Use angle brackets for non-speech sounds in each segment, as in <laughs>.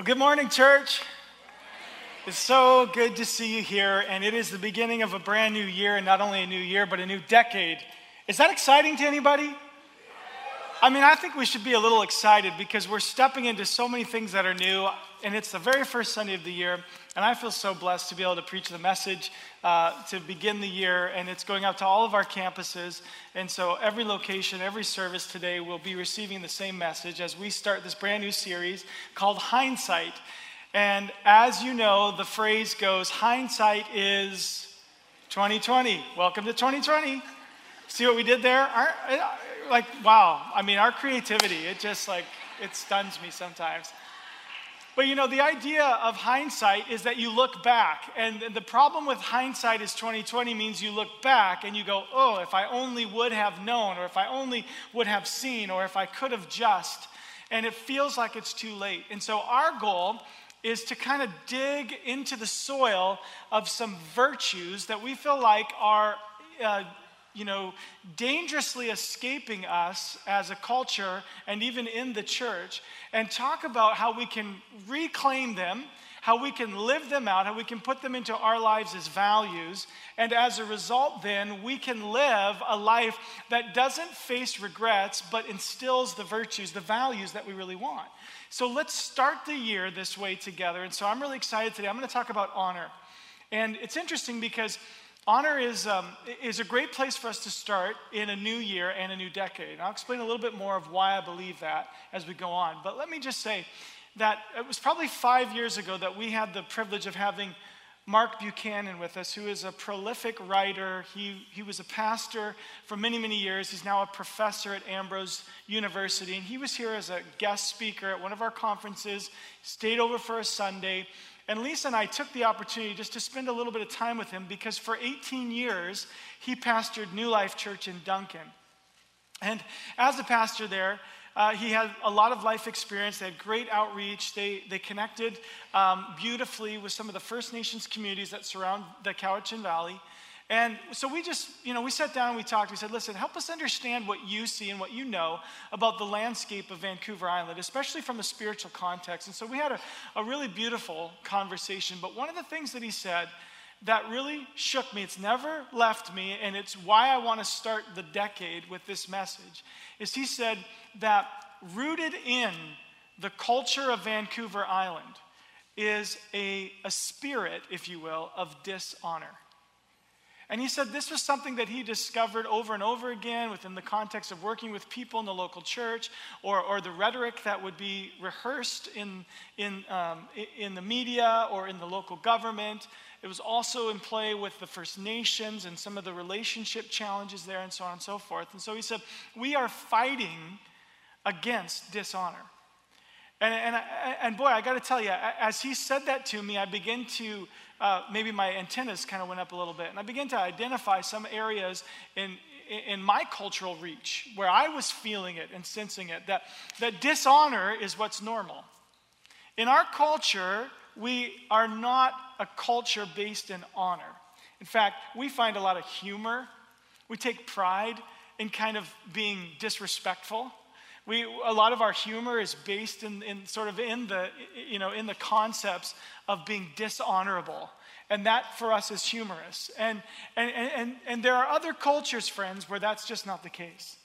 Well, good morning, church. It's so good to see you here, and it is the beginning of a brand new year, and not only a new year, but a new decade. Is that exciting to anybody? I mean, I think we should be a little excited because we're stepping into so many things that are new, and it's the very first Sunday of the year, and I feel so blessed to be able to preach the message uh, to begin the year, and it's going out to all of our campuses. And so every location, every service today will be receiving the same message as we start this brand new series called Hindsight. And as you know, the phrase goes, hindsight is 2020. Welcome to 2020. See what we did there? Like, wow. I mean, our creativity, it just like, it stuns me sometimes. But you know, the idea of hindsight is that you look back. And the problem with hindsight is 2020 means you look back and you go, oh, if I only would have known, or if I only would have seen, or if I could have just. And it feels like it's too late. And so our goal is to kind of dig into the soil of some virtues that we feel like are uh, you know, dangerously escaping us as a culture and even in the church, and talk about how we can reclaim them, how we can live them out, how we can put them into our lives as values, and as a result, then we can live a life that doesn't face regrets but instills the virtues, the values that we really want. So let's start the year this way together. And so I'm really excited today. I'm going to talk about honor. And it's interesting because Honor is, um, is a great place for us to start in a new year and a new decade. And I'll explain a little bit more of why I believe that as we go on. But let me just say that it was probably five years ago that we had the privilege of having Mark Buchanan with us, who is a prolific writer. He, he was a pastor for many, many years. He's now a professor at Ambrose University. And he was here as a guest speaker at one of our conferences, stayed over for a Sunday. And Lisa and I took the opportunity just to spend a little bit of time with him because for 18 years, he pastored New Life Church in Duncan. And as a pastor there, uh, he had a lot of life experience. They had great outreach. They, they connected um, beautifully with some of the First Nations communities that surround the Cowichan Valley. And so we just, you know, we sat down and we talked. We said, listen, help us understand what you see and what you know about the landscape of Vancouver Island, especially from a spiritual context. And so we had a, a really beautiful conversation. But one of the things that he said that really shook me, it's never left me, and it's why I want to start the decade with this message, is he said that rooted in the culture of Vancouver Island is a, a spirit, if you will, of dishonor. And he said this was something that he discovered over and over again within the context of working with people in the local church or, or the rhetoric that would be rehearsed in, in, um, in the media or in the local government. It was also in play with the First Nations and some of the relationship challenges there and so on and so forth. And so he said, We are fighting against dishonor. And, and, and boy, I got to tell you, as he said that to me, I began to uh, maybe my antennas kind of went up a little bit. And I began to identify some areas in, in my cultural reach where I was feeling it and sensing it that, that dishonor is what's normal. In our culture, we are not a culture based in honor. In fact, we find a lot of humor. We take pride in kind of being disrespectful. We, a lot of our humor is based in, in sort of in the, you know, in the concepts of being dishonorable. And that for us is humorous. And, and, and, and there are other cultures, friends, where that's just not the case.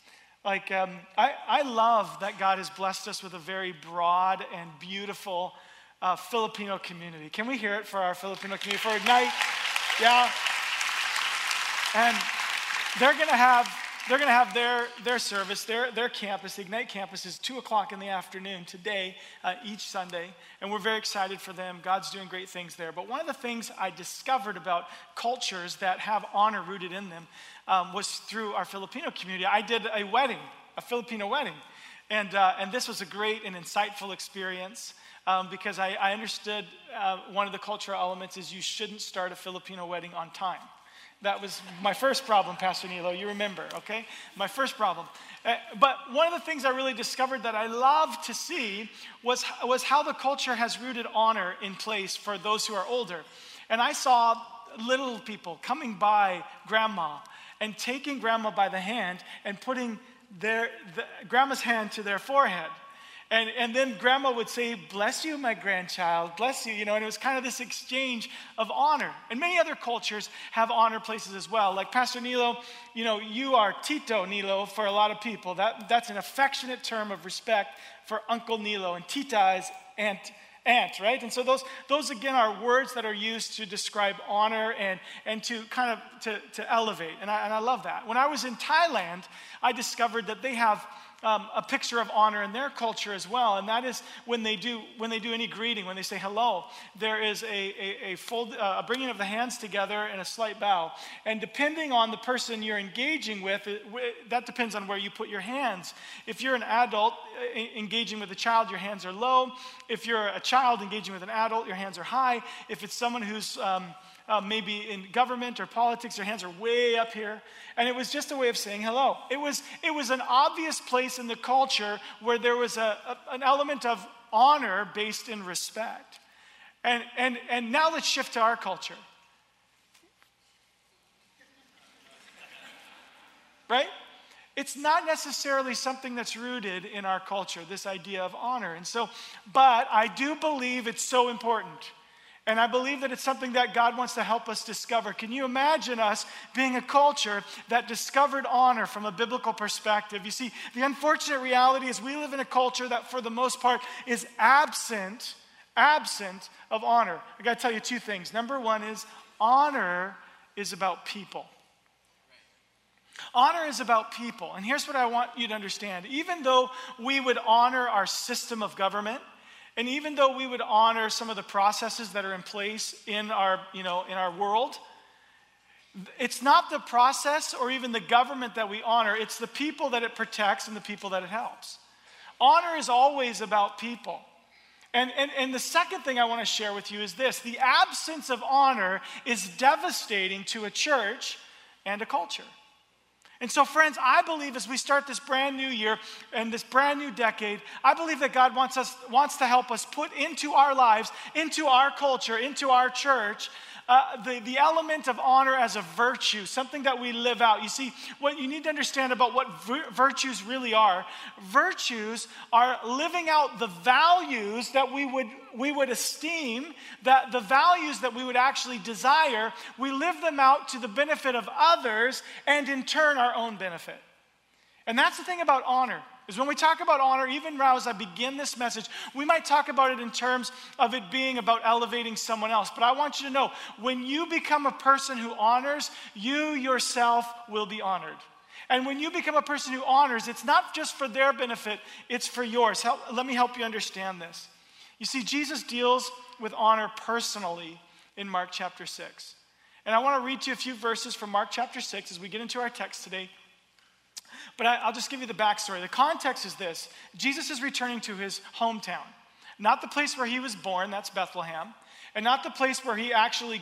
Like, um, I, I love that God has blessed us with a very broad and beautiful uh, Filipino community. Can we hear it for our Filipino community for Ignite? Yeah. And they're going to have they're going to have their, their service, their, their campus, Ignite campus, is 2 o'clock in the afternoon today, uh, each Sunday. And we're very excited for them. God's doing great things there. But one of the things I discovered about cultures that have honor rooted in them um, was through our Filipino community. I did a wedding, a Filipino wedding. And, uh, and this was a great and insightful experience. Um, because I, I understood uh, one of the cultural elements is you shouldn't start a Filipino wedding on time. That was my first problem, Pastor Nilo. You remember, okay? My first problem. Uh, but one of the things I really discovered that I love to see was, was how the culture has rooted honor in place for those who are older. And I saw little people coming by grandma and taking grandma by the hand and putting their, the, grandma's hand to their forehead And, and then grandma would say, Bless you, my grandchild, bless you, you know, and it was kind of this exchange of honor. And many other cultures have honor places as well. Like Pastor Nilo, you know, you are Tito Nilo for a lot of people. That, that's an affectionate term of respect for Uncle Nilo, and Tita is Aunt aunt, right? And so those, those again are words that are used to describe honor and, and to kind of to, to elevate. And I, and I love that. When I was in Thailand, I discovered that they have um, a picture of honor in their culture as well, and that is when they do when they do any greeting, when they say hello, there is a, a, a fold, uh, a bringing of the hands together and a slight bow. And depending on the person you're engaging with, it, that depends on where you put your hands. If you're an adult uh, engaging with a child, your hands are low. If you're a child engaging with an adult, your hands are high. If it's someone who's um, uh, maybe in government or politics, their hands are way up here. And it was just a way of saying hello. It was, it was an obvious place in the culture where there was a, a an element of honor based in respect. And, and, and now let's shift to our culture. Right? It's not necessarily something that's rooted in our culture, this idea of honor. And so, but I do believe it's so important. And I believe that it's something that God wants to help us discover. Can you imagine us being a culture that discovered honor from a biblical perspective? You see, the unfortunate reality is we live in a culture that, for the most part, is absent, absent of honor. I got to tell you two things. Number one is honor is about people. Honor is about people. And here's what I want you to understand. Even though we would honor our system of government, and even though we would honor some of the processes that are in place in our, you know, in our world, it's not the process or even the government that we honor, it's the people that it protects and the people that it helps. Honor is always about people. And, and, and the second thing I want to share with you is this the absence of honor is devastating to a church and a culture. And so, friends, I believe as we start this brand new year and this brand new decade, I believe that God wants us wants to help us put into our lives, into our culture, into our church, uh, the, the element of honor as a virtue, something that we live out. You see, what you need to understand about what vir- virtues really are virtues are living out the values that we would, we would esteem, that the values that we would actually desire, we live them out to the benefit of others and in turn our own benefit. And that's the thing about honor is when we talk about honor, even now as I begin this message, we might talk about it in terms of it being about elevating someone else. But I want you to know when you become a person who honors, you yourself will be honored. And when you become a person who honors, it's not just for their benefit, it's for yours. Help, let me help you understand this. You see, Jesus deals with honor personally in Mark chapter 6. And I want to read to you a few verses from Mark chapter 6 as we get into our text today. But I, will just give you the backstory. The context is this Jesus is returning to his hometown, not the place where he was born, that's Bethlehem, and not the place where he actually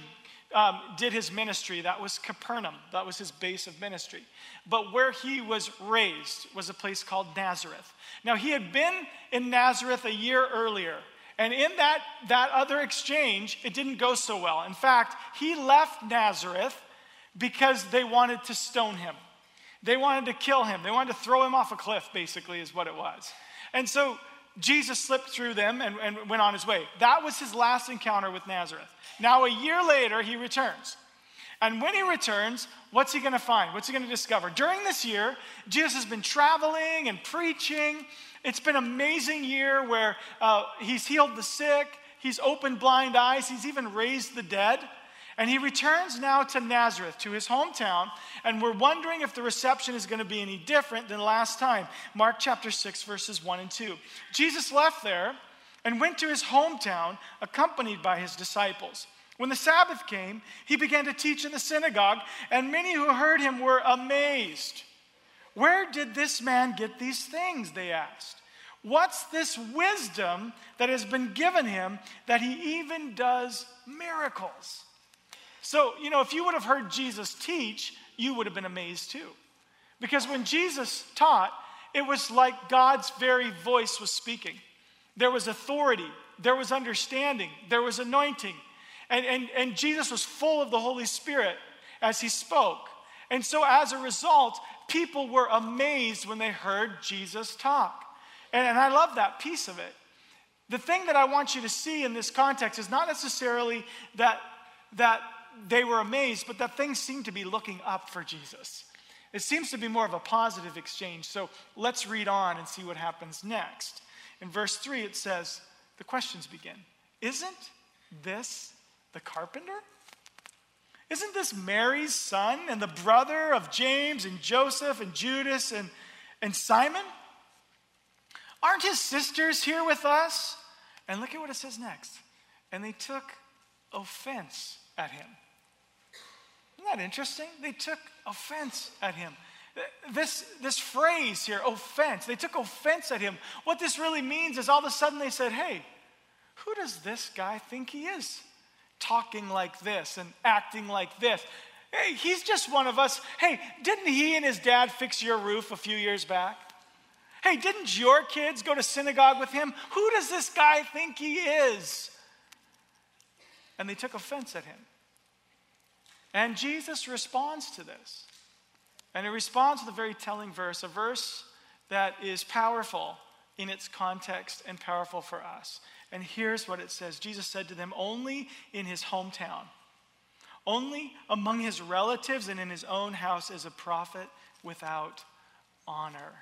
um, did his ministry, that was Capernaum, that was his base of ministry. But where he was raised was a place called Nazareth. Now, he had been in Nazareth a year earlier. And in that, that other exchange, it didn't go so well. In fact, he left Nazareth because they wanted to stone him. They wanted to kill him. They wanted to throw him off a cliff, basically, is what it was. And so Jesus slipped through them and, and, went on his way. That was his last encounter with Nazareth. Now, a year later, he returns. And when he returns, what's he going to find? What's he going to discover? During this year, Jesus has been traveling and preaching. It's been an amazing year where uh, he's healed the sick, he's opened blind eyes, he's even raised the dead. And he returns now to Nazareth, to his hometown, and we're wondering if the reception is going to be any different than last time. Mark chapter 6, verses 1 and 2. Jesus left there and went to his hometown, accompanied by his disciples. When the Sabbath came, he began to teach in the synagogue, and many who heard him were amazed. Where did this man get these things? They asked. What's this wisdom that has been given him that he even does miracles? So, you know, if you would have heard Jesus teach, you would have been amazed too. Because when Jesus taught, it was like God's very voice was speaking. There was authority, there was understanding, there was anointing. And, and, and Jesus was full of the Holy Spirit as he spoke. And so, as a result, people were amazed when they heard Jesus talk. And, and I love that piece of it. The thing that I want you to see in this context is not necessarily that, that they were amazed, but that things seem to be looking up for Jesus. It seems to be more of a positive exchange. So let's read on and see what happens next. In verse 3, it says, the questions begin Isn't this the carpenter? Isn't this Mary's son and the brother of James and Joseph and Judas and, and Simon? Aren't his sisters here with us? And look at what it says next. And they took offense at him. Isn't that interesting? They took offense at him. This, this phrase here, offense, they took offense at him. What this really means is all of a sudden they said, hey, who does this guy think he is? talking like this and acting like this. Hey, he's just one of us. Hey, didn't he and his dad fix your roof a few years back? Hey, didn't your kids go to synagogue with him? Who does this guy think he is? And they took offense at him. And Jesus responds to this. And he responds with a very telling verse, a verse that is powerful in its context and powerful for us. And here's what it says Jesus said to them, Only in his hometown, only among his relatives and in his own house is a prophet without honor.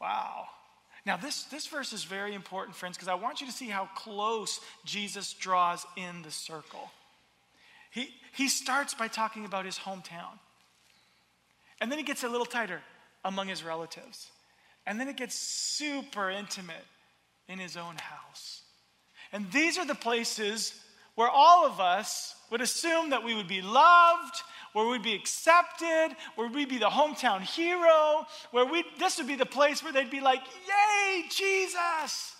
Wow. Now, this, this verse is very important, friends, because I want you to see how close Jesus draws in the circle. He, he starts by talking about his hometown, and then he gets a little tighter among his relatives, and then it gets super intimate in his own house. And these are the places where all of us would assume that we would be loved, where we'd be accepted, where we'd be the hometown hero, where we this would be the place where they'd be like, "Yay, Jesus!"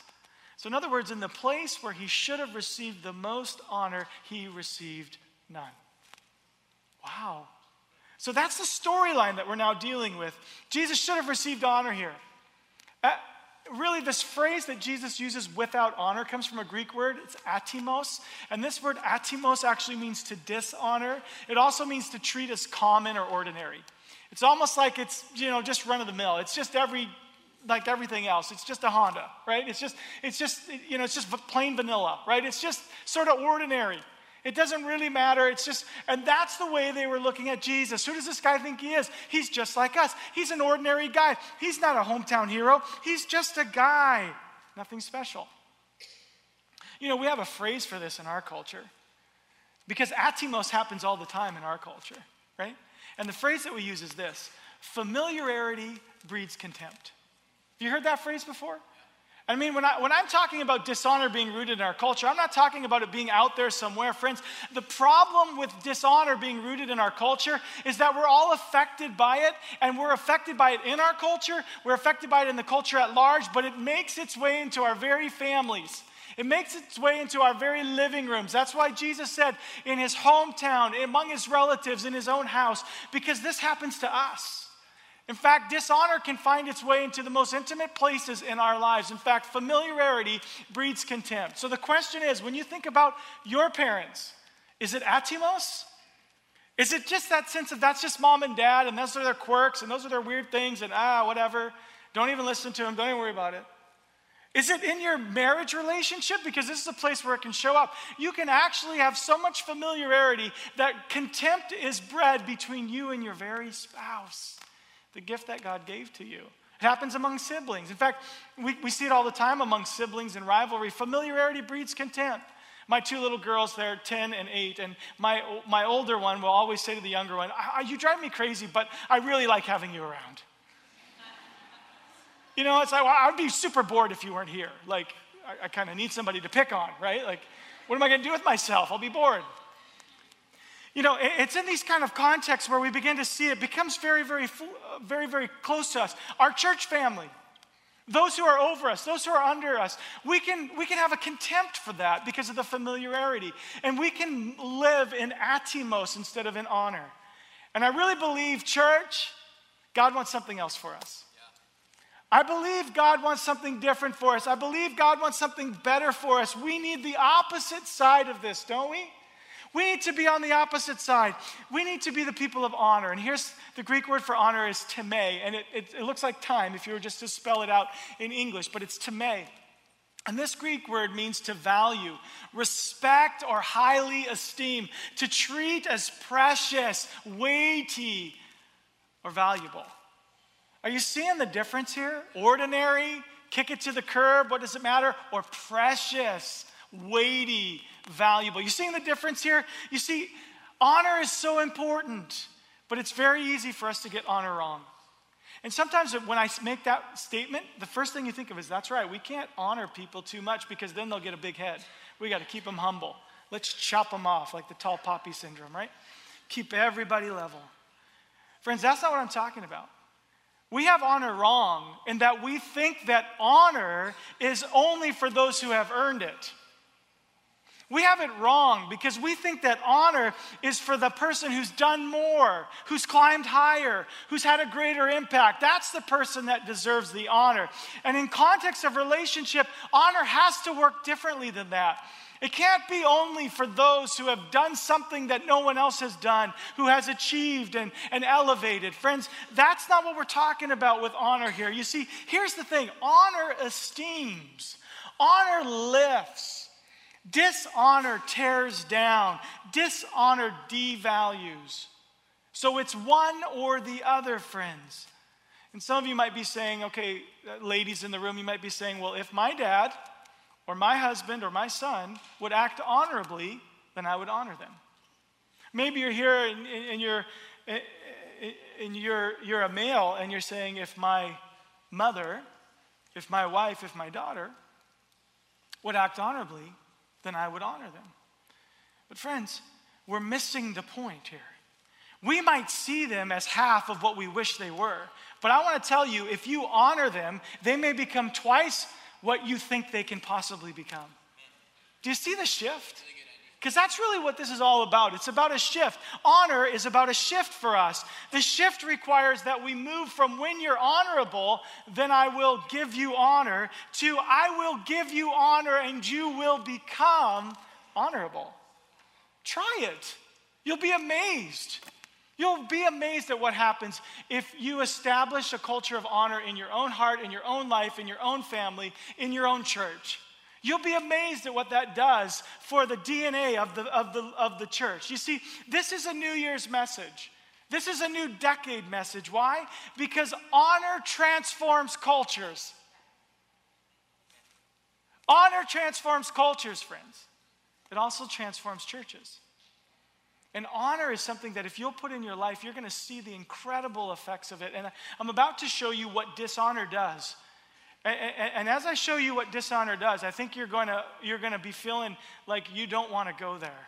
So in other words, in the place where he should have received the most honor, he received none. Wow. So that's the storyline that we're now dealing with. Jesus should have received honor here. Uh, Really, this phrase that Jesus uses without honor comes from a Greek word. It's atimos. And this word atimos actually means to dishonor. It also means to treat as common or ordinary. It's almost like it's, you know, just run of the mill. It's just every, like everything else. It's just a Honda, right? It's just, it's just, you know, it's just plain vanilla, right? It's just sort of ordinary. It doesn't really matter. It's just, and that's the way they were looking at Jesus. Who does this guy think he is? He's just like us. He's an ordinary guy. He's not a hometown hero. He's just a guy. Nothing special. You know, we have a phrase for this in our culture because atimos happens all the time in our culture, right? And the phrase that we use is this familiarity breeds contempt. Have you heard that phrase before? I mean, when, I, when I'm talking about dishonor being rooted in our culture, I'm not talking about it being out there somewhere. Friends, the problem with dishonor being rooted in our culture is that we're all affected by it, and we're affected by it in our culture, we're affected by it in the culture at large, but it makes its way into our very families. It makes its way into our very living rooms. That's why Jesus said in his hometown, among his relatives, in his own house, because this happens to us. In fact, dishonor can find its way into the most intimate places in our lives. In fact, familiarity breeds contempt. So the question is when you think about your parents, is it atimos? Is it just that sense of that's just mom and dad and those are their quirks and those are their weird things and ah, whatever? Don't even listen to them, don't even worry about it. Is it in your marriage relationship? Because this is a place where it can show up. You can actually have so much familiarity that contempt is bred between you and your very spouse the gift that God gave to you. It happens among siblings. In fact, we, we see it all the time among siblings and rivalry. Familiarity breeds contempt. My two little girls, they're 10 and 8, and my, my older one will always say to the younger one, You drive me crazy, but I really like having you around. you know, it's like, well, I'd be super bored if you weren't here. Like, I, I kind of need somebody to pick on, right? Like, what am I going to do with myself? I'll be bored. You know, it's in these kind of contexts where we begin to see it becomes very, very, very, very close to us. Our church family, those who are over us, those who are under us, we can, we can have a contempt for that because of the familiarity. And we can live in atimos instead of in honor. And I really believe, church, God wants something else for us. I believe God wants something different for us. I believe God wants something better for us. We need the opposite side of this, don't we? We need to be on the opposite side. We need to be the people of honor. And here's the Greek word for honor is time, and it, it, it looks like time if you were just to spell it out in English, but it's time. And this Greek word means to value, respect, or highly esteem, to treat as precious, weighty, or valuable. Are you seeing the difference here? Ordinary, kick it to the curb, what does it matter? Or precious, weighty, valuable. You seeing the difference here? You see, honor is so important, but it's very easy for us to get honor wrong. And sometimes when I make that statement, the first thing you think of is that's right, we can't honor people too much because then they'll get a big head. We got to keep them humble. Let's chop them off like the tall poppy syndrome, right? Keep everybody level. Friends, that's not what I'm talking about. We have honor wrong in that we think that honor is only for those who have earned it. We have it wrong because we think that honor is for the person who's done more, who's climbed higher, who's had a greater impact. That's the person that deserves the honor. And in context of relationship, honor has to work differently than that. It can't be only for those who have done something that no one else has done, who has achieved and, and elevated. Friends, that's not what we're talking about with honor here. You see, here's the thing honor esteems, honor lifts. Dishonor tears down, dishonor devalues. So it's one or the other, friends. And some of you might be saying, okay, uh, ladies in the room, you might be saying, well, if my dad or my husband or my son would act honorably, then I would honor them. Maybe you're here and, and you're, and you're, you're a male and you're saying, if my mother, if my wife, if my daughter would act honorably, then I would honor them. But, friends, we're missing the point here. We might see them as half of what we wish they were. But I want to tell you if you honor them, they may become twice what you think they can possibly become. Do you see the shift? Because that's really what this is all about. It's about a shift. Honor is about a shift for us. The shift requires that we move from when you're honorable, then I will give you honor, to I will give you honor and you will become honorable. Try it. You'll be amazed. You'll be amazed at what happens if you establish a culture of honor in your own heart, in your own life, in your own family, in your own church. You'll be amazed at what that does for the DNA of the, of, the, of the church. You see, this is a New Year's message. This is a new decade message. Why? Because honor transforms cultures. Honor transforms cultures, friends. It also transforms churches. And honor is something that if you'll put in your life, you're going to see the incredible effects of it. And I'm about to show you what dishonor does. And, and, as I show you what dishonor does, I think you're going to, you're going to be feeling like you don't want to go there.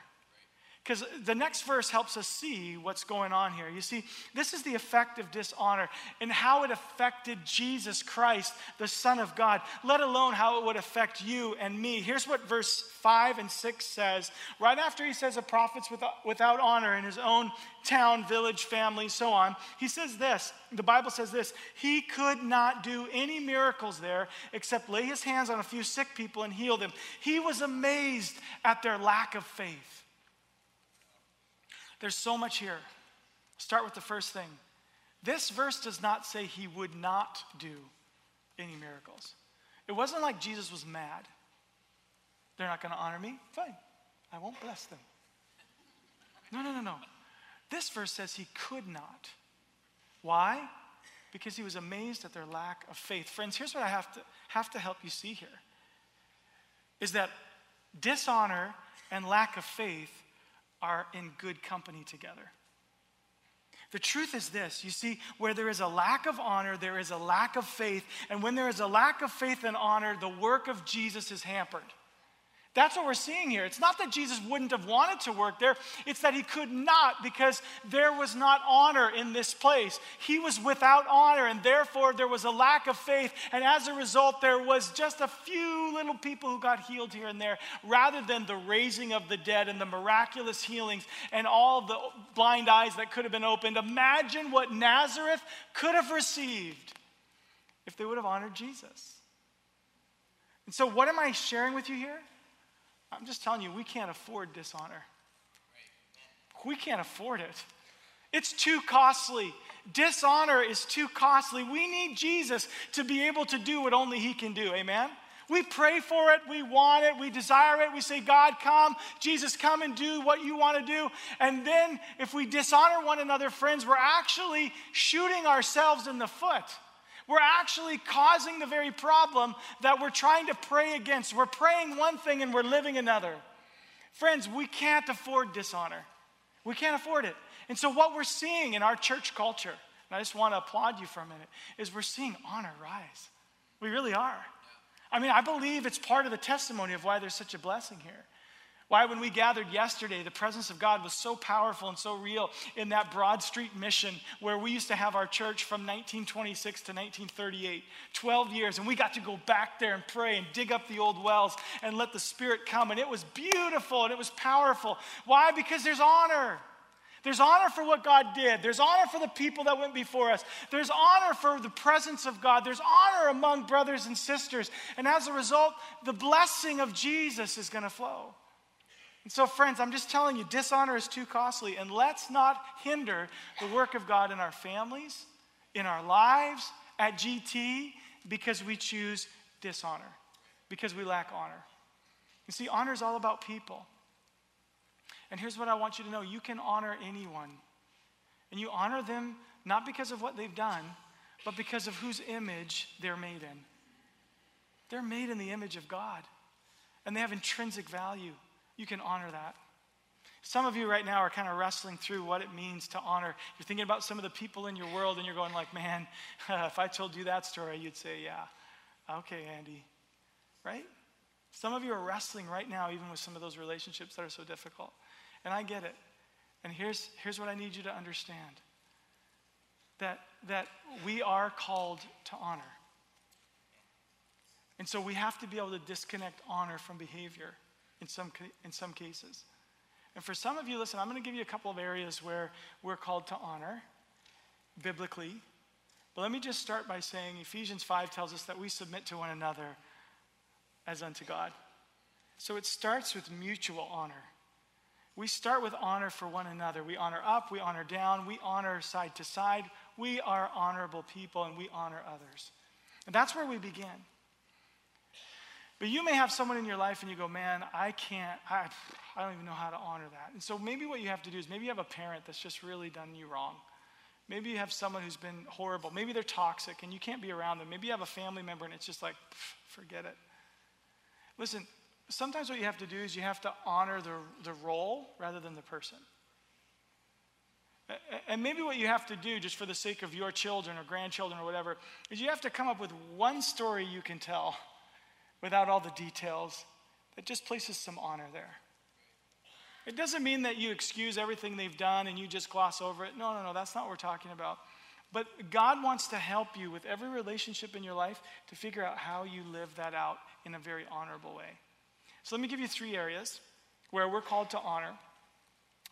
Because the next verse helps us see what's going on here. You see, this is the effect of dishonor and how it affected Jesus Christ, the Son of God, let alone how it would affect you and me. Here's what verse 5 and 6 says. Right after he says, a prophet's without, without honor in his own town, village, family, so on, he says this. The Bible says this He could not do any miracles there except lay his hands on a few sick people and heal them. He was amazed at their lack of faith. There's so much here. Start with the first thing. This verse does not say he would not do any miracles. It wasn't like Jesus was mad. They're not going to honor me? Fine. I won't bless them. No, no, no, no. This verse says he could not. Why? Because he was amazed at their lack of faith. Friends, here's what I have to, have to help you see here is that dishonor and lack of faith are in good company together. The truth is this you see, where there is a lack of honor, there is a lack of faith. And when there is a lack of faith and honor, the work of Jesus is hampered. That's what we're seeing here. It's not that Jesus wouldn't have wanted to work there, it's that he could not because there was not honor in this place. He was without honor, and therefore there was a lack of faith. And as a result, there was just a few little people who got healed here and there rather than the raising of the dead and the miraculous healings and all the blind eyes that could have been opened. Imagine what Nazareth could have received if they would have honored Jesus. And so, what am I sharing with you here? I'm just telling you, we can't afford dishonor. We can't afford it. It's too costly. Dishonor is too costly. We need Jesus to be able to do what only He can do. Amen? We pray for it, we want it, we desire it. We say, God, come, Jesus, come and do what you want to do. And then if we dishonor one another, friends, we're actually shooting ourselves in the foot. We're actually causing the very problem that we're trying to pray against. We're praying one thing and we're living another. Friends, we can't afford dishonor. We can't afford it. And so, what we're seeing in our church culture, and I just want to applaud you for a minute, is we're seeing honor rise. We really are. I mean, I believe it's part of the testimony of why there's such a blessing here. Why, when we gathered yesterday, the presence of God was so powerful and so real in that Broad Street mission where we used to have our church from 1926 to 1938, 12 years. And we got to go back there and pray and dig up the old wells and let the Spirit come. And it was beautiful and it was powerful. Why? Because there's honor. There's honor for what God did. There's honor for the people that went before us. There's honor for the presence of God. There's honor among brothers and sisters. And as a result, the blessing of Jesus is going to flow. And so, friends, I'm just telling you, dishonor is too costly. And let's not hinder the work of God in our families, in our lives, at GT, because we choose dishonor, because we lack honor. You see, honor is all about people. And here's what I want you to know you can honor anyone. And you honor them not because of what they've done, but because of whose image they're made in. They're made in the image of God, and they have intrinsic value. You can honor that. Some of you right now are kind of wrestling through what it means to honor. You're thinking about some of the people in your world, and you're going like, "Man, <laughs> if I told you that story, you'd say, yeah, okay, Andy, right?" Some of you are wrestling right now, even with some of those relationships that are so difficult. And I get it. And here's, here's what I need you to understand that, that we are called to honor. And so we have to be able to disconnect honor from behavior in some, in some cases. And for some of you, listen, I'm going to give you a couple of areas where we're called to honor biblically. But let me just start by saying Ephesians 5 tells us that we submit to one another as unto God. So it starts with mutual honor. We start with honor for one another. We honor up, we honor down, we honor side to side. We are honorable people and we honor others. And that's where we begin. But you may have someone in your life and you go, man, I can't, I, I don't even know how to honor that. And so maybe what you have to do is maybe you have a parent that's just really done you wrong. Maybe you have someone who's been horrible. Maybe they're toxic and you can't be around them. Maybe you have a family member and it's just like, forget it. Listen, sometimes what you have to do is you have to honor the, the role rather than the person. And maybe what you have to do, just for the sake of your children or grandchildren or whatever, is you have to come up with one story you can tell without all the details that just places some honor there. It doesn't mean that you excuse everything they've done and you just gloss over it. No, no, no, that's not what we're talking about. But God wants to help you with every relationship in your life to figure out how you live that out in a very honorable way. So let me give you three areas where we're called to honor.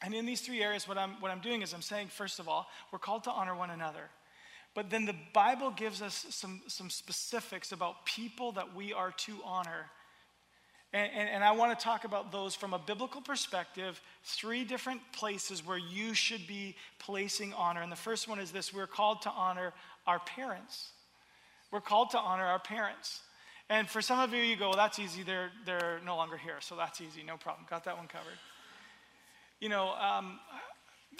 And in these three areas, what I'm, what I'm doing is I'm saying, first of all, we're called to honor one another. But then the Bible gives us some, some specifics about people that we are to honor. And, and, and, I want to talk about those from a biblical perspective, three different places where you should be placing honor. And the first one is this we're called to honor our parents. We're called to honor our parents. And for some of you, you go, well, that's easy. They're, they're no longer here, so that's easy. No problem. Got that one covered. You know, um,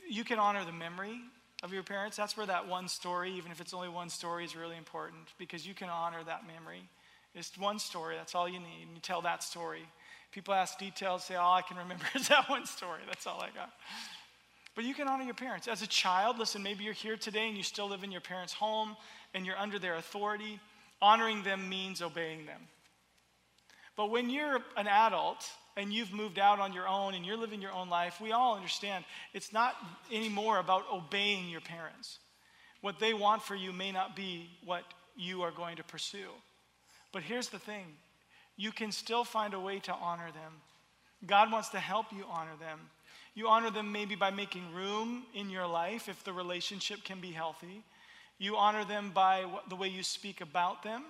you can honor the memory of your parents. That's where that one story, even if it's only one story, is really important because you can honor that memory. It's one story. That's all you need. And you tell that story. People ask details, say, all I can remember is <laughs> that one story. That's all I got. But you can honor your parents. As a child, listen, maybe you're here today and you still live in your parents' home and you're under their authority. Honoring them means obeying them. But when you're an adult and you've moved out on your own and you're living your own life, we all understand it's not anymore about obeying your parents. What they want for you may not be what you are going to pursue. But here's the thing you can still find a way to honor them. God wants to help you honor them. You honor them maybe by making room in your life if the relationship can be healthy. You honor them by the way you speak about them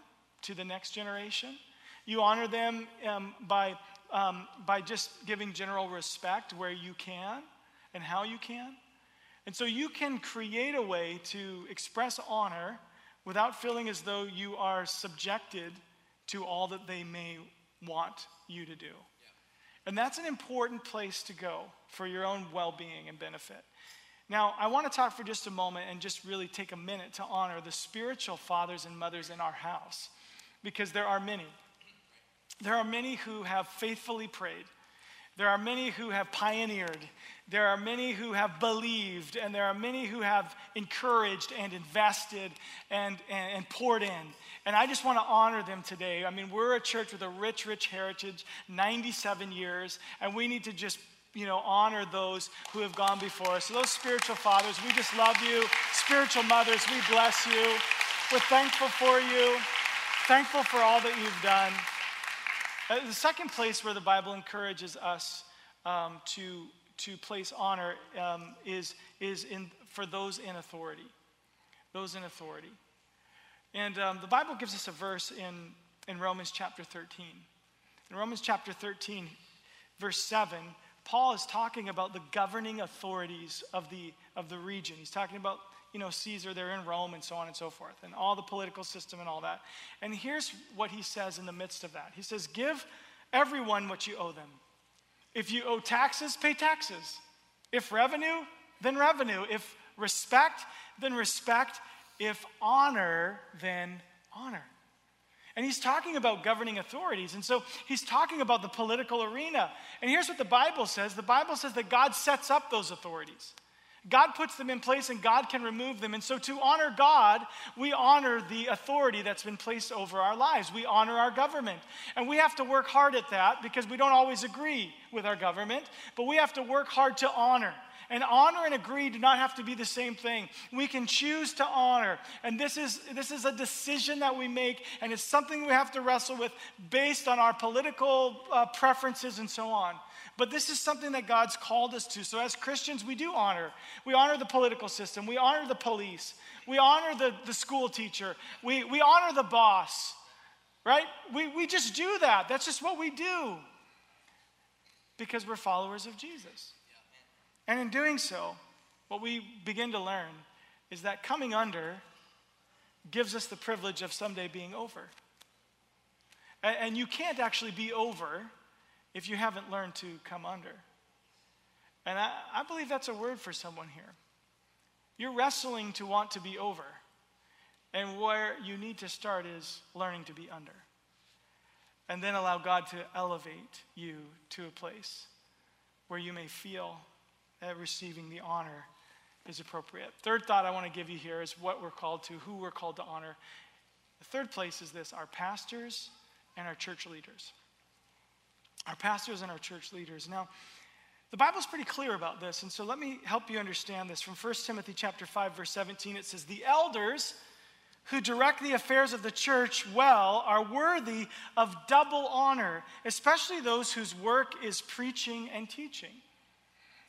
to the next generation. You honor them um, by, um, by just giving general respect where you can. and how you can. And so you can create a way to express honor without feeling as though you are subjected to all that they may want you to do. And that's an important place to go for your own well being and benefit. Now, I want to talk for just a moment and just really take a minute to honor the spiritual fathers and mothers in our house because there are many. There are many who have faithfully prayed. There are many who have pioneered. There are many who have believed. And there are many who have encouraged and invested and, and, and poured in. And I just want to honor them today. I mean, we're a church with a rich, rich heritage, 97 years, and we need to just you know, honor those who have gone before us. So, those spiritual fathers, we just love you. Spiritual mothers, we bless you. We're thankful for you, thankful for all that you've done. Uh, the second place where the Bible encourages us um, to, to place honor um, is, is in, for those in authority. Those in authority. And um, the Bible gives us a verse in, in Romans chapter 13. In Romans chapter 13, verse 7, Paul is talking about the governing authorities of the, of the region. He's talking about, you know, Caesar, they're in Rome, and so on and so forth, and all the political system and all that. And here's what he says in the midst of that He says, Give everyone what you owe them. If you owe taxes, pay taxes. If revenue, then revenue. If respect, then respect. If honor, then honor. And he's talking about governing authorities. And so he's talking about the political arena. And here's what the Bible says the Bible says that God sets up those authorities. God puts them in place and God can remove them. And so, to honor God, we honor the authority that's been placed over our lives. We honor our government. And we have to work hard at that because we don't always agree with our government, but we have to work hard to honor. And honor and agree do not have to be the same thing. We can choose to honor. And this is, this is a decision that we make, and it's something we have to wrestle with based on our political uh, preferences and so on. But this is something that God's called us to. So, as Christians, we do honor. We honor the political system, we honor the police, we honor the, the school teacher, we, we honor the boss, right? We, we just do that. That's just what we do because we're followers of Jesus. And in doing so, what we begin to learn is that coming under gives us the privilege of someday being over. And, you can't actually be over if you haven't learned to come under. And I, I believe that's a word for someone here. You're wrestling to want to be over. And where you need to start is learning to be under. And then allow God to elevate you to a place where you may feel that receiving the honor is appropriate. Third thought I want to give you here is what we're called to, who we're called to honor. The third place is this our pastors and our church leaders. Our pastors and our church leaders. Now, the Bible's pretty clear about this, and so let me help you understand this. From 1 Timothy chapter 5, verse 17, it says, The elders who direct the affairs of the church well are worthy of double honor, especially those whose work is preaching and teaching.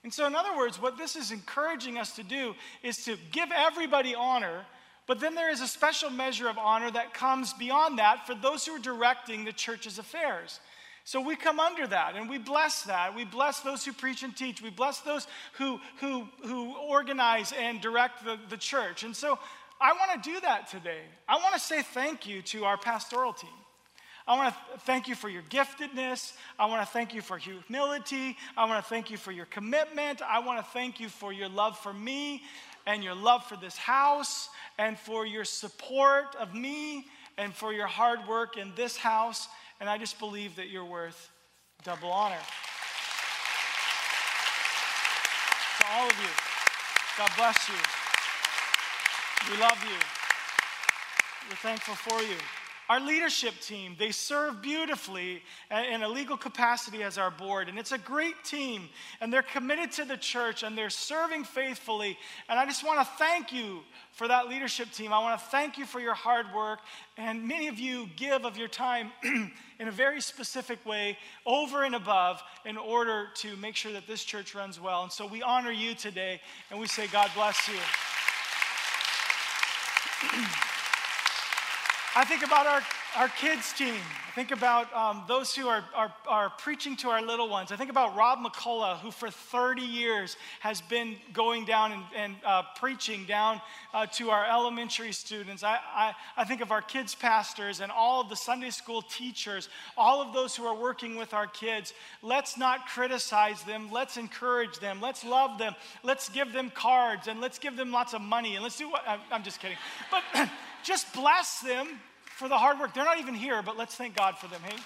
And so, in other words, what this is encouraging us to do is to give everybody honor, but then there is a special measure of honor that comes beyond that for those who are directing the church's affairs. So we come under that and we bless that. We bless those who preach and teach. We bless those who, who, who organize and direct the, the church. And so I want to do that today. I want to say thank you to our pastoral team. I want to thank you for your giftedness. I want to thank you for humility. I want to thank you for your commitment. I want to thank you for your love for me and your love for this house and for your support of me and for your hard work in this house. And I just believe that you're worth double honor. To all of you, God bless you. We love you. We're thankful for you. Our leadership team, they serve beautifully in a legal capacity as our board. And it's a great team. And they're committed to the church and they're serving faithfully. And I just want to thank you for that leadership team. I want to thank you for your hard work. And many of you give of your time <clears throat> in a very specific way, over and above, in order to make sure that this church runs well. And so we honor you today and we say, God bless you. <clears throat> I think about our, our kids' team. I think about um, those who are, are, are preaching to our little ones. I think about Rob McCullough, who for 30 years has been going down and, and uh, preaching down uh, to our elementary students. I, I, I think of our kids' pastors and all of the Sunday school teachers, all of those who are working with our kids. Let's not criticize them. Let's encourage them. Let's love them. Let's give them cards and let's give them lots of money. And let's do what I'm just kidding. But <clears throat> just bless them for the hard work. They're not even here, but let's thank God for them, hey?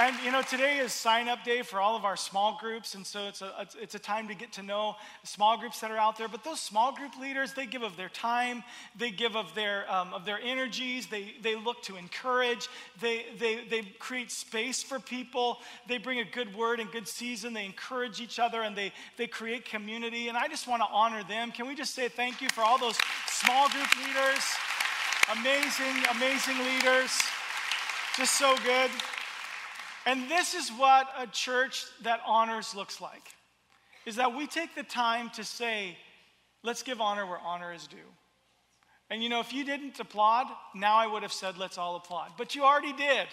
And you know, today is sign up day for all of our small groups. And so it's a, it's a time to get to know small groups that are out there. But those small group leaders, they give of their time, they give of their, um, of their energies, they, they look to encourage, they, they, they create space for people, they bring a good word and good season, they encourage each other, and they, they create community. And I just want to honor them. Can we just say thank you for all those small group leaders? Amazing, amazing leaders. Just so good. And this is what a church that honors looks like. Is that we take the time to say, let's give honor where honor is due. And you know, if you didn't applaud, now I would have said, let's all applaud. But you already did.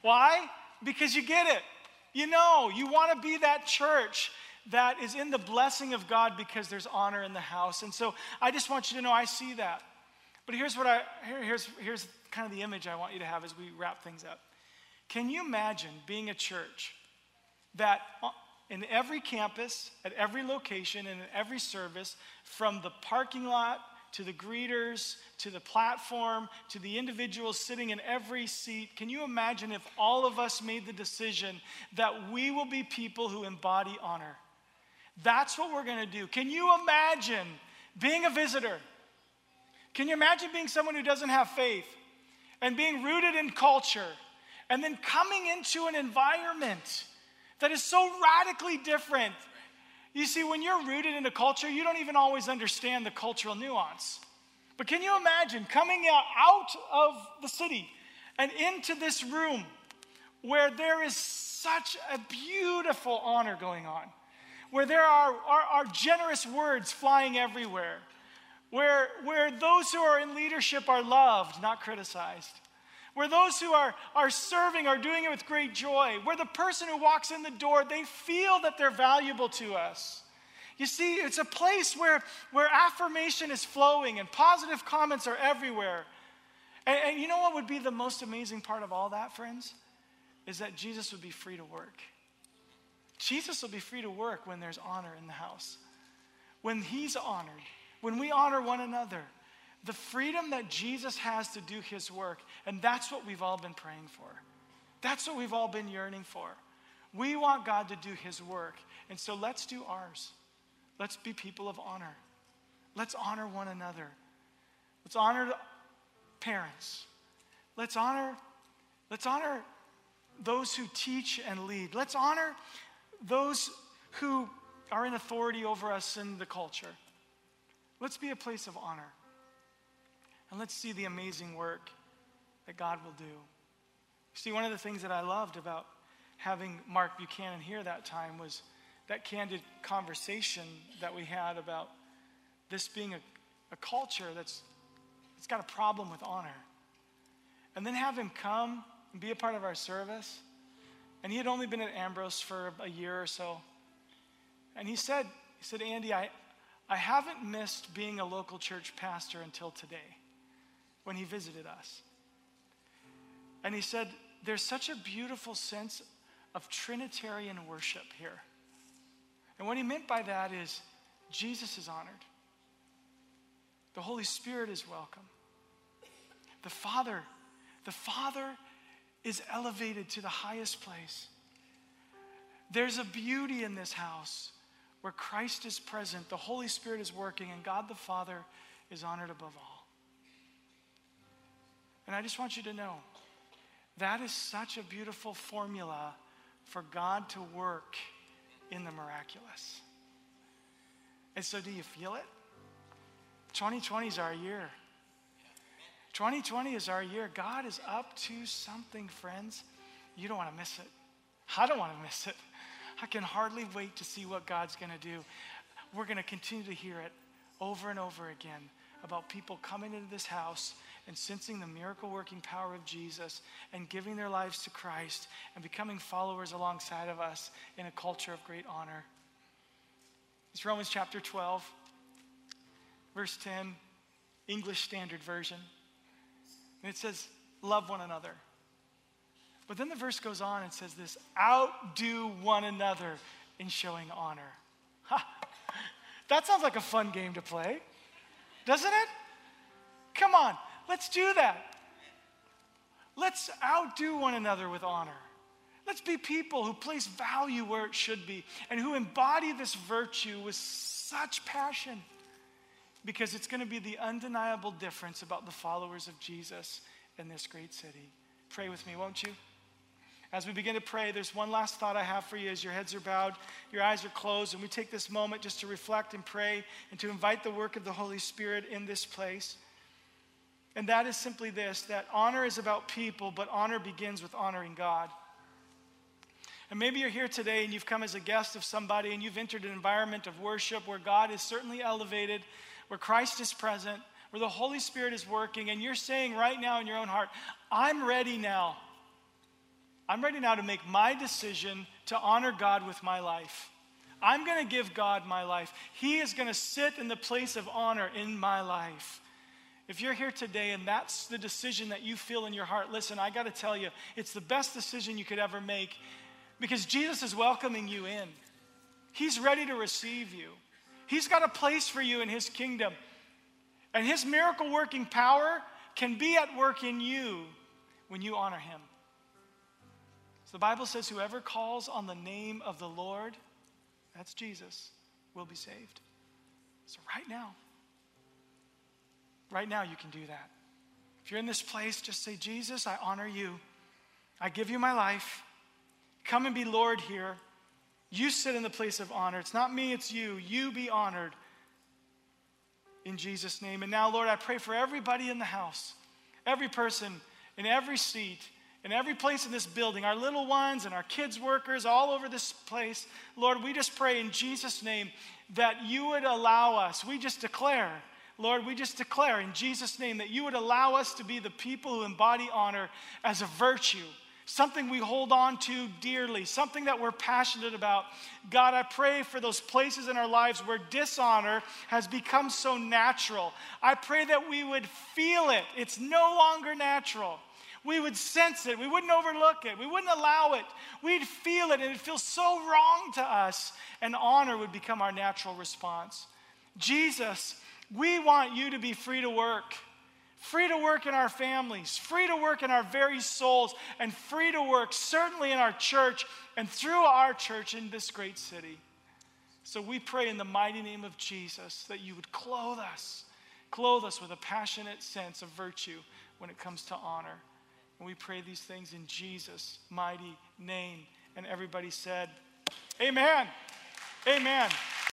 Why? Because you get it. You know, you want to be that church that is in the blessing of God because there's honor in the house. And so I just want you to know I see that. But here's what I here, here's here's kind of the image I want you to have as we wrap things up. Can you imagine being a church that uh, in every campus, at every location, and in every service, from the parking lot to the greeters, to the platform, to the individuals sitting in every seat. Can you imagine if all of us made the decision that we will be people who embody honor? That's what we're going to do. Can you imagine being a visitor? Can you imagine being someone who doesn't have faith and being rooted in culture? And then coming into an environment that is so radically different. You see, when you're rooted in a culture, you don't even always understand the cultural nuance. But can you imagine coming out of the city and into this room where there is such a beautiful honor going on, where there are, are, are generous words flying everywhere, where, where those who are in leadership are loved, not criticized? Where those who are, are serving are doing it with great joy, where the person who walks in the door, they feel that they're valuable to us. You see, it's a place where, where affirmation is flowing and positive comments are everywhere. And, and you know what would be the most amazing part of all that, friends? Is that Jesus would be free to work. Jesus will be free to work when there's honor in the house, when he's honored, when we honor one another the freedom that Jesus has to do his work. And that's what we've all been praying for. That's what we've all been yearning for. We want God to do his work. And so let's do ours. Let's be people of honor. Let's honor one another. Let's honor parents. Let's honor let's honor those who teach and lead. Let's honor those who are in authority over us in the culture. Let's be a place of honor. And let's see the amazing work that God will do. See, one of the things that I loved about having Mark Buchanan here that time was that candid conversation that we had about this being a, a culture that's, that's got a problem with honor. And then have him come and be a part of our service. And he had only been at Ambrose for a year or so. And he said, he said, Andy, I, I haven't missed being a local church pastor until today when he visited us. And he said, There's such a beautiful sense of Trinitarian worship here. And what he meant by that is Jesus is honored, the Holy Spirit is welcome. The Father, the Father is elevated to the highest place. There's a beauty in this house where Christ is present, the Holy Spirit is working, and God the Father is honored above all. And I just want you to know that is such a beautiful formula for God to work in the miraculous. And so, do you feel it? 2020 is our year. 2020 is our year. God is up to something, friends. You don't want to miss it. I don't want to miss it. I can hardly wait to see what God's going to do. we're going to continue to hear it over and over again about people coming into this house and sensing the miracle working power of Jesus and giving their lives to Christ and becoming followers alongside of us in a culture of great honor. It's Romans chapter 12, verse 10, English Standard Version. And it says, Love one another. But then the verse goes on and says this outdo one another in showing honor. Ha! That sounds like a fun game to play, doesn't it? Come on, let's do that. Let's outdo one another with honor. Let's be people who place value where it should be and who embody this virtue with such passion because it's going to be the undeniable difference about the followers of Jesus in this great city. Pray with me, won't you? As we begin to pray, there's one last thought I have for you as your heads are bowed, your eyes are closed, and we take this moment just to reflect and pray and to invite the work of the Holy Spirit in this place. And that is simply this that honor is about people, but honor begins with honoring God. And maybe you're here today and you've come as a guest of somebody and you've entered an environment of worship where God is certainly elevated, where Christ is present, where the Holy Spirit is working, and you're saying right now in your own heart, I'm ready now. I'm ready now to make my decision to honor God with my life. I'm going to give God my life. He is going to sit in the place of honor in my life. If you're here today and that's the decision that you feel in your heart, listen, I got to tell you, it's the best decision you could ever make because Jesus is welcoming you in. He's ready to receive you. He's got a place for you in His kingdom. And His miracle working power can be at work in you when you honor Him. So the Bible says, whoever calls on the name of the Lord, that's Jesus, will be saved. So right now, right now you can do that. If you're in this place, just say, Jesus, I honor you. I give you my life. Come and be Lord here. You sit in the place of honor. It's not me, it's you. You be honored in Jesus' name. And now, Lord, I pray for everybody in the house, every person in every seat, in every place in this building, our little ones and our kids' workers all over this place. Lord, we just pray in Jesus' name that you would allow us, we just declare, Lord, we just declare in Jesus' name that you would allow us to be the people who embody honor as a virtue something we hold on to dearly, something that we're passionate about. God, I pray for those places in our lives where dishonor has become so natural. I pray that we would feel it. It's no longer natural. We would sense it. We wouldn't overlook it. We wouldn't allow it. We'd feel it, and it feels so wrong to us, and honor would become our natural response. Jesus, we want you to be free to work free to work in our families, free to work in our very souls, and free to work certainly in our church and through our church in this great city. So we pray in the mighty name of Jesus that you would clothe us, clothe us with a passionate sense of virtue when it comes to honor. And we pray these things in Jesus' mighty name. And everybody said, Amen. Amen.